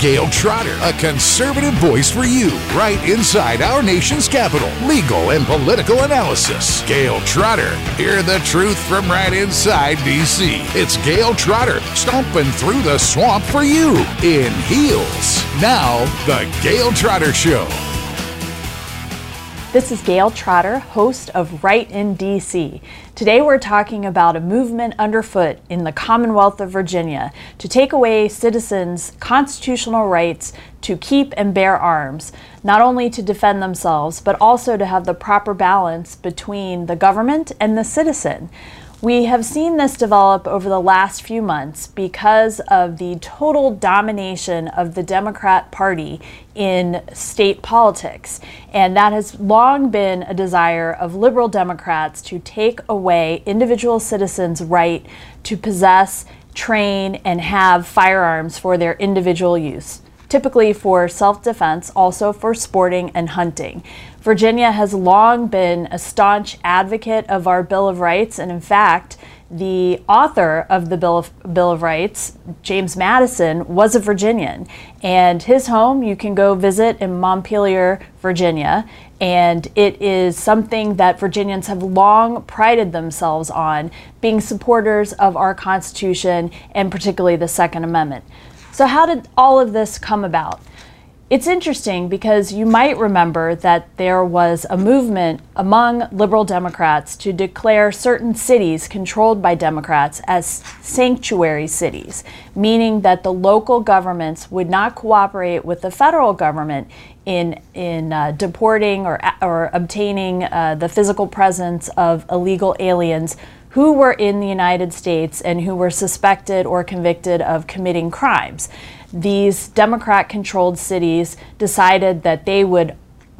Gayle Trotter, a conservative voice for you, right inside our nation's capital. Legal and political analysis. Gayle Trotter. Hear the truth from right inside D.C. It's Gayle Trotter, stomping through the swamp for you in heels. Now, The Gayle Trotter Show. This is Gayle Trotter, host of Right in DC. Today we're talking about a movement underfoot in the Commonwealth of Virginia to take away citizens' constitutional rights to keep and bear arms, not only to defend themselves, but also to have the proper balance between the government and the citizen. We have seen this develop over the last few months because of the total domination of the Democrat Party in state politics. And that has long been a desire of liberal Democrats to take away individual citizens' right to possess, train, and have firearms for their individual use typically for self defense, also for sporting and hunting. Virginia has long been a staunch advocate of our Bill of Rights, and in fact, the author of the Bill of, Bill of Rights, James Madison, was a Virginian. And his home you can go visit in Montpelier, Virginia. And it is something that Virginians have long prided themselves on, being supporters of our Constitution and particularly the Second Amendment. So, how did all of this come about? It's interesting because you might remember that there was a movement among liberal Democrats to declare certain cities controlled by Democrats as sanctuary cities, meaning that the local governments would not cooperate with the federal government in, in uh, deporting or, or obtaining uh, the physical presence of illegal aliens who were in the United States and who were suspected or convicted of committing crimes. These Democrat controlled cities decided that they would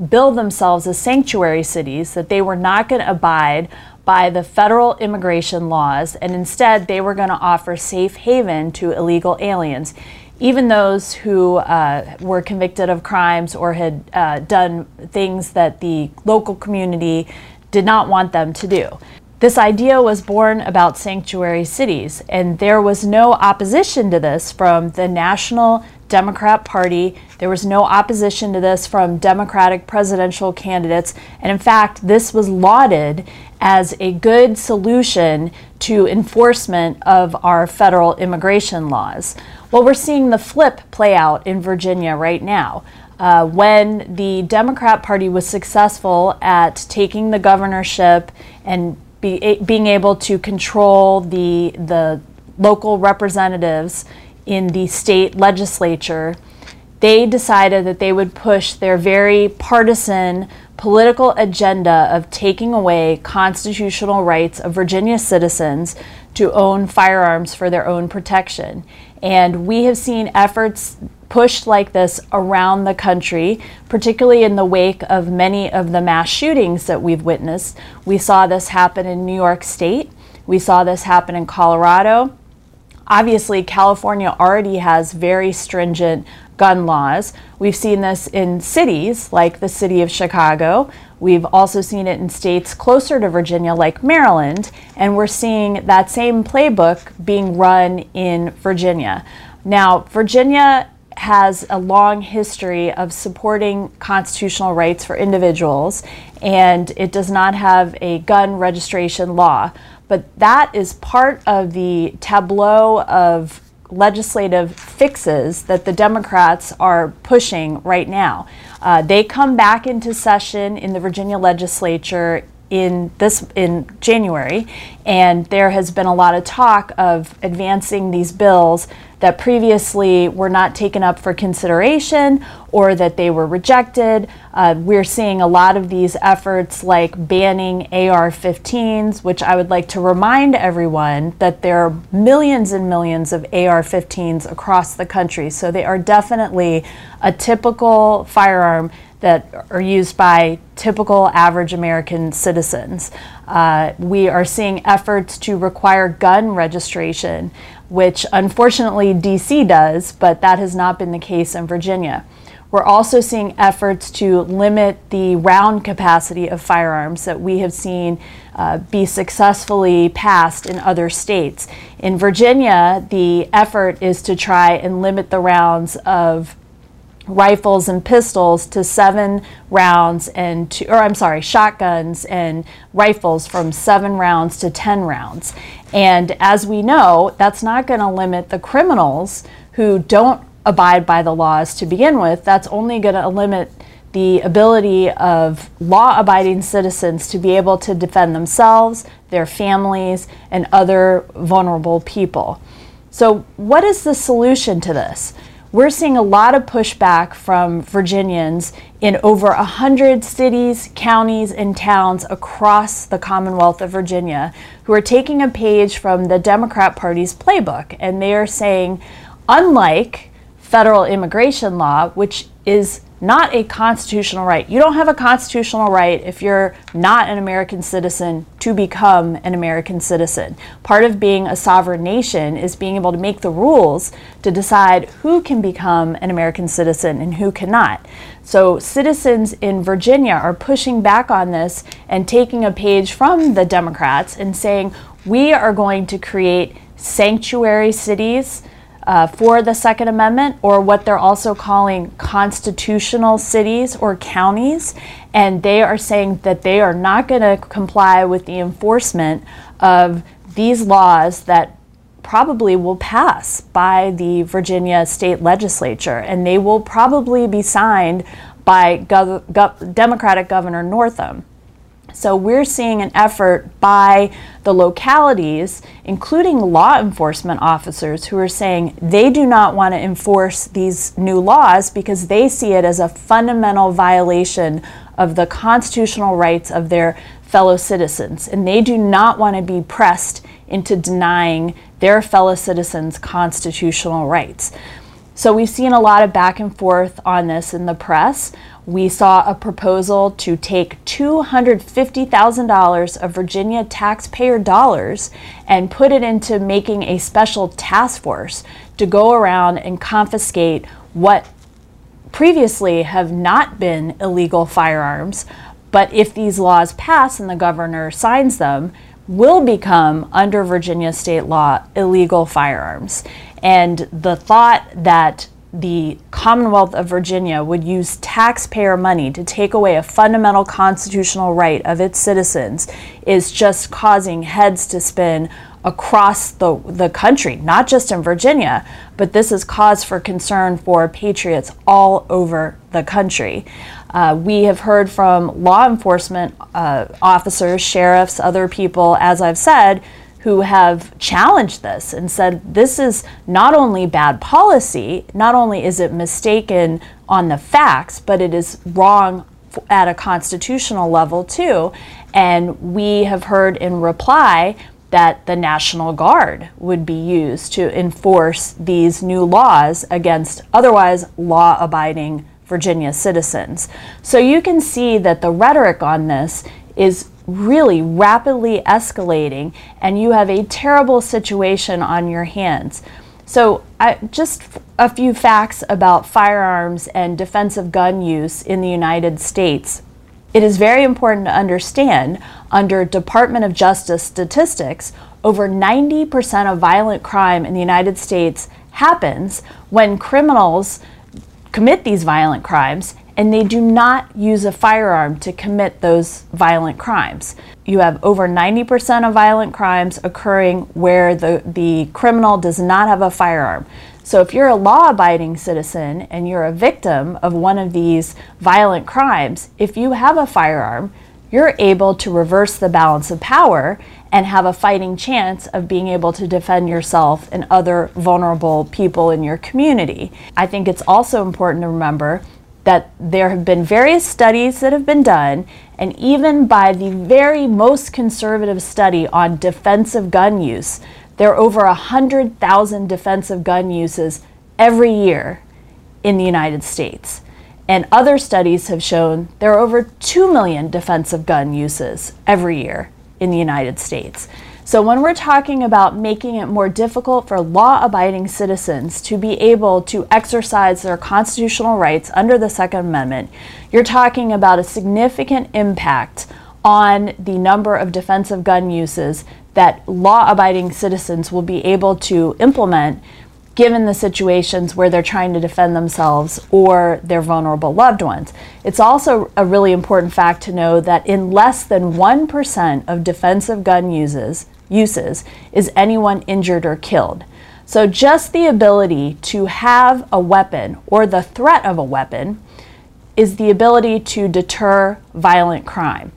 build themselves as sanctuary cities, that they were not going to abide by the federal immigration laws, and instead they were going to offer safe haven to illegal aliens, even those who uh, were convicted of crimes or had uh, done things that the local community did not want them to do. This idea was born about sanctuary cities, and there was no opposition to this from the National Democrat Party. There was no opposition to this from Democratic presidential candidates. And in fact, this was lauded as a good solution to enforcement of our federal immigration laws. Well, we're seeing the flip play out in Virginia right now. Uh, when the Democrat Party was successful at taking the governorship and be, being able to control the, the local representatives in the state legislature, they decided that they would push their very partisan political agenda of taking away constitutional rights of Virginia citizens to own firearms for their own protection. And we have seen efforts pushed like this around the country, particularly in the wake of many of the mass shootings that we've witnessed. We saw this happen in New York State, we saw this happen in Colorado. Obviously, California already has very stringent gun laws. We've seen this in cities like the city of Chicago. We've also seen it in states closer to Virginia, like Maryland, and we're seeing that same playbook being run in Virginia. Now, Virginia has a long history of supporting constitutional rights for individuals, and it does not have a gun registration law. But that is part of the tableau of legislative fixes that the Democrats are pushing right now. Uh, they come back into session in the Virginia legislature in this in January, and there has been a lot of talk of advancing these bills that previously were not taken up for consideration or that they were rejected. Uh, we're seeing a lot of these efforts like banning AR 15s, which I would like to remind everyone that there are millions and millions of AR 15s across the country. So they are definitely a typical firearm that are used by typical average American citizens. Uh, we are seeing efforts to require gun registration, which unfortunately DC does, but that has not been the case in Virginia. We're also seeing efforts to limit the round capacity of firearms that we have seen uh, be successfully passed in other states. In Virginia, the effort is to try and limit the rounds of rifles and pistols to seven rounds and to, or I'm sorry, shotguns and rifles from seven rounds to 10 rounds. And as we know, that's not going to limit the criminals who don't abide by the laws to begin with. That's only going to limit the ability of law abiding citizens to be able to defend themselves, their families, and other vulnerable people. So, what is the solution to this? We're seeing a lot of pushback from Virginians in over 100 cities, counties, and towns across the Commonwealth of Virginia who are taking a page from the Democrat Party's playbook. And they are saying, unlike federal immigration law, which is not a constitutional right. You don't have a constitutional right if you're not an American citizen to become an American citizen. Part of being a sovereign nation is being able to make the rules to decide who can become an American citizen and who cannot. So, citizens in Virginia are pushing back on this and taking a page from the Democrats and saying, we are going to create sanctuary cities uh, for the Second Amendment, or what they're also calling constitutional cities or counties. And they are saying that they are not going to comply with the enforcement of these laws that probably will pass by the Virginia state legislature, and they will probably be signed by Democratic Governor Northam. So we're seeing an effort by the localities, including law enforcement officers, who are saying they do not want to enforce these new laws because they see it as a fundamental violation of the constitutional rights of their fellow citizens. And they do not want to be pressed into denying their fellow citizens constitutional rights. So we've seen a lot of back and forth on this in the press. We saw a proposal to take $250,000 of Virginia taxpayer dollars and put it into making a special task force to go around and confiscate what previously have not been illegal firearms, but if these laws pass and the governor signs them, will become, under Virginia state law, illegal firearms. And the thought that the Commonwealth of Virginia would use taxpayer money to take away a fundamental constitutional right of its citizens is just causing heads to spin across the, the country, not just in Virginia, but this is cause for concern for patriots all over the country. Uh, we have heard from law enforcement uh, officers, sheriffs, other people, as I've said, who have challenged this and said this is not only bad policy, not only is it mistaken on the facts, but it is wrong at a constitutional level too. And we have heard in reply that the National Guard would be used to enforce these new laws against otherwise law abiding Virginia citizens. So you can see that the rhetoric on this is really rapidly escalating and you have a terrible situation on your hands. So, I, just a few facts about firearms and defensive gun use in the United States. It is very important to understand under Department of Justice statistics, over 90% of violent crime in the United States happens when criminals commit these violent crimes and they do not use a firearm to commit those violent crimes. You have over 90% of violent crimes occurring where the, the criminal does not have a firearm. So if you're a law abiding citizen and you're a victim of one of these violent crimes, if you have a firearm, you're able to reverse the balance of power and have a fighting chance of being able to defend yourself and other vulnerable people in your community. I think it's also important to remember that there have been various studies that have been done, and even by the very most conservative study on defensive gun use, there are over 100,000 defensive gun uses every year in the United States. And other studies have shown there are over 2 million defensive gun uses every year in the United States. So, when we're talking about making it more difficult for law abiding citizens to be able to exercise their constitutional rights under the Second Amendment, you're talking about a significant impact on the number of defensive gun uses that law abiding citizens will be able to implement given the situations where they're trying to defend themselves or their vulnerable loved ones. It's also a really important fact to know that in less than 1% of defensive gun uses, uses is anyone injured or killed. So just the ability to have a weapon or the threat of a weapon is the ability to deter violent crime.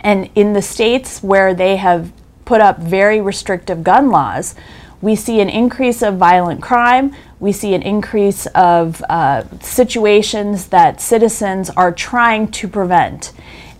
And in the states where they have put up very restrictive gun laws, we see an increase of violent crime. We see an increase of uh, situations that citizens are trying to prevent.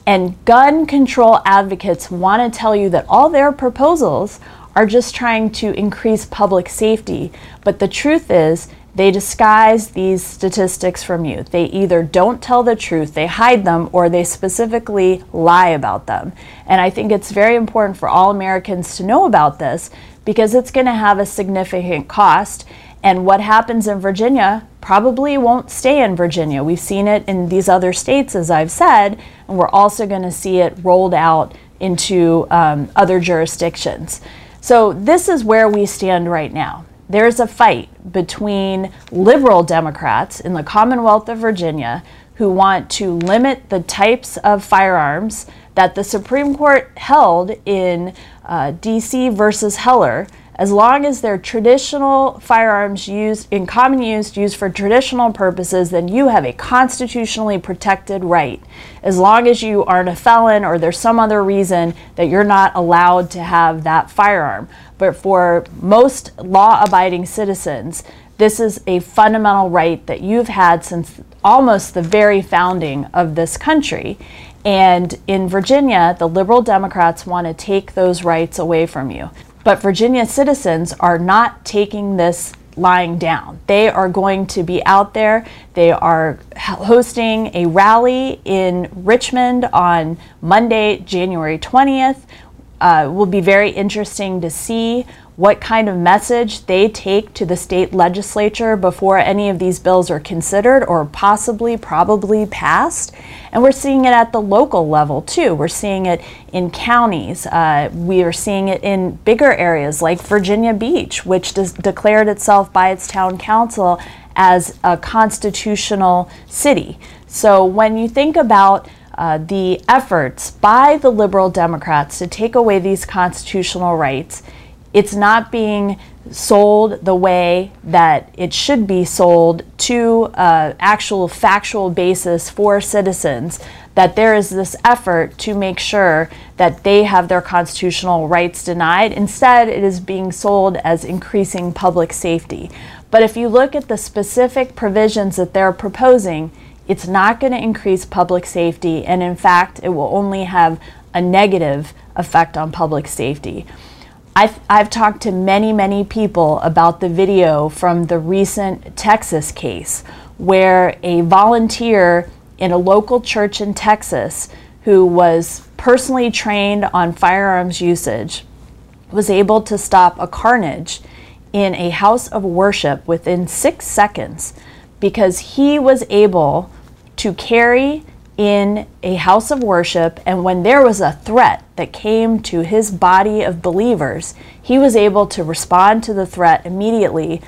And gun control advocates want to tell you that all their proposals are just trying to increase public safety. But the truth is, they disguise these statistics from you. They either don't tell the truth, they hide them, or they specifically lie about them. And I think it's very important for all Americans to know about this because it's going to have a significant cost. And what happens in Virginia probably won't stay in Virginia. We've seen it in these other states, as I've said, and we're also going to see it rolled out into um, other jurisdictions. So, this is where we stand right now. There's a fight between liberal Democrats in the Commonwealth of Virginia who want to limit the types of firearms that the Supreme Court held in uh, DC versus Heller, as long as they're traditional firearms used in common use, used for traditional purposes, then you have a constitutionally protected right. As long as you aren't a felon or there's some other reason that you're not allowed to have that firearm. But for most law abiding citizens, this is a fundamental right that you've had since almost the very founding of this country. And in Virginia, the liberal Democrats want to take those rights away from you. But Virginia citizens are not taking this lying down. They are going to be out there. They are hosting a rally in Richmond on Monday, January 20th. Uh, will be very interesting to see what kind of message they take to the state legislature before any of these bills are considered or possibly, probably passed. And we're seeing it at the local level too. We're seeing it in counties. Uh, we are seeing it in bigger areas like Virginia Beach, which declared itself by its town council as a constitutional city. So when you think about uh, the efforts by the liberal Democrats to take away these constitutional rights, it's not being sold the way that it should be sold to uh, actual factual basis for citizens that there is this effort to make sure that they have their constitutional rights denied. Instead it is being sold as increasing public safety. But if you look at the specific provisions that they're proposing it's not going to increase public safety and in fact it will only have a negative effect on public safety I've, I've talked to many, many people about the video from the recent Texas case where a volunteer in a local church in Texas who was personally trained on firearms usage was able to stop a carnage in a house of worship within six seconds because he was able to carry in a house of worship, and when there was a threat that came to his body of believers, he was able to respond to the threat immediately.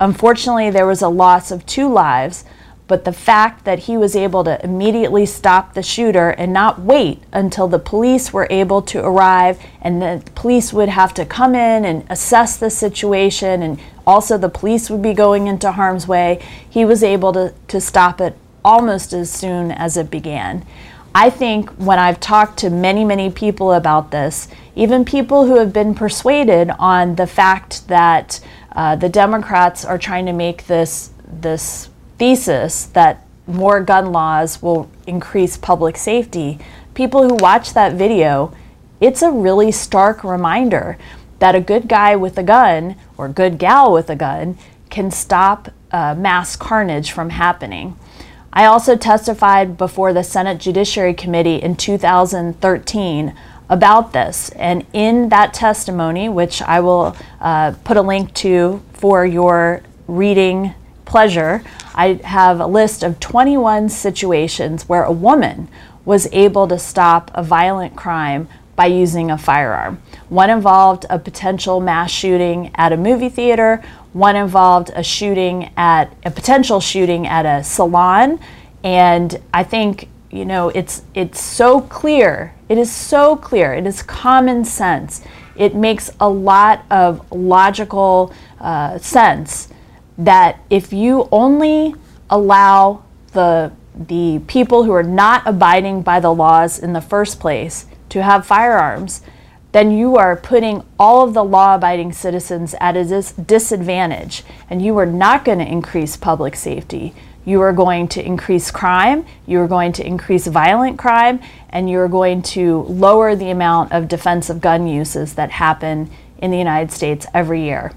Unfortunately, there was a loss of two lives, but the fact that he was able to immediately stop the shooter and not wait until the police were able to arrive and the police would have to come in and assess the situation and also the police would be going into harm's way, he was able to, to stop it almost as soon as it began. I think when I've talked to many, many people about this, even people who have been persuaded on the fact that uh, the Democrats are trying to make this this thesis that more gun laws will increase public safety, people who watch that video, it's a really stark reminder that a good guy with a gun or good gal with a gun can stop uh, mass carnage from happening. I also testified before the Senate Judiciary Committee in 2013 about this. And in that testimony, which I will uh, put a link to for your reading pleasure, I have a list of 21 situations where a woman was able to stop a violent crime by using a firearm. One involved a potential mass shooting at a movie theater, one involved a shooting at a potential shooting at a salon, and I think you know it's it's so clear. It is so clear. It is common sense. It makes a lot of logical uh, sense that if you only allow the the people who are not abiding by the laws in the first place to have firearms, then you are putting all of the law abiding citizens at a dis- disadvantage and you are not going to increase public safety. You are going to increase crime, you are going to increase violent crime, and you are going to lower the amount of defensive gun uses that happen in the United States every year.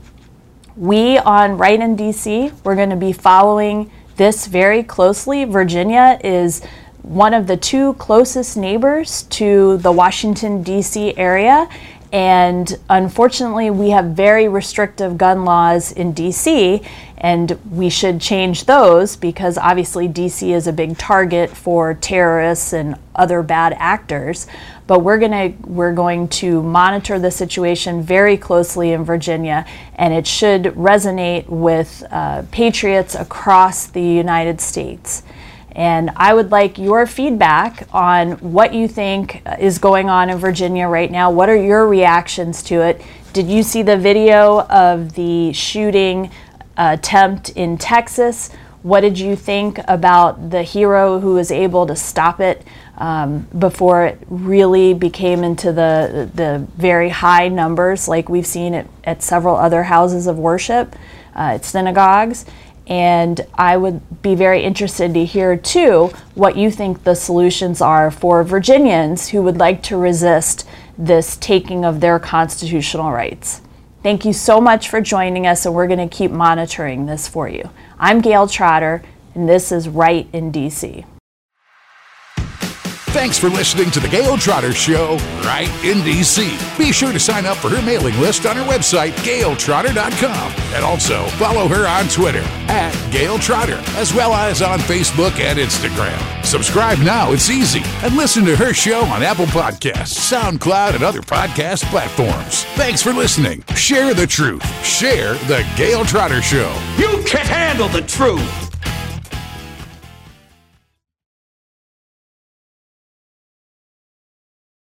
We on Right in DC, we're going to be following this very closely. Virginia is one of the two closest neighbors to the Washington, D.C. area. And unfortunately, we have very restrictive gun laws in DC, and we should change those because obviously DC is a big target for terrorists and other bad actors. But we're gonna we're going to monitor the situation very closely in Virginia, and it should resonate with uh, patriots across the United States. And I would like your feedback on what you think is going on in Virginia right now. What are your reactions to it? Did you see the video of the shooting attempt in Texas? What did you think about the hero who was able to stop it um, before it really became into the, the very high numbers like we've seen at several other houses of worship, uh, at synagogues? And I would be very interested to hear too what you think the solutions are for Virginians who would like to resist this taking of their constitutional rights. Thank you so much for joining us, and we're going to keep monitoring this for you. I'm Gayle Trotter, and this is Right in DC. Thanks for listening to the Gayle Trotter Show right in DC. Be sure to sign up for her mailing list on her website, gayletrotter.com. And also follow her on Twitter at Gayle Trotter, as well as on Facebook and Instagram. Subscribe now, it's easy. And listen to her show on Apple Podcasts, SoundCloud, and other podcast platforms. Thanks for listening. Share the truth. Share the Gayle Trotter Show. You can't handle the truth.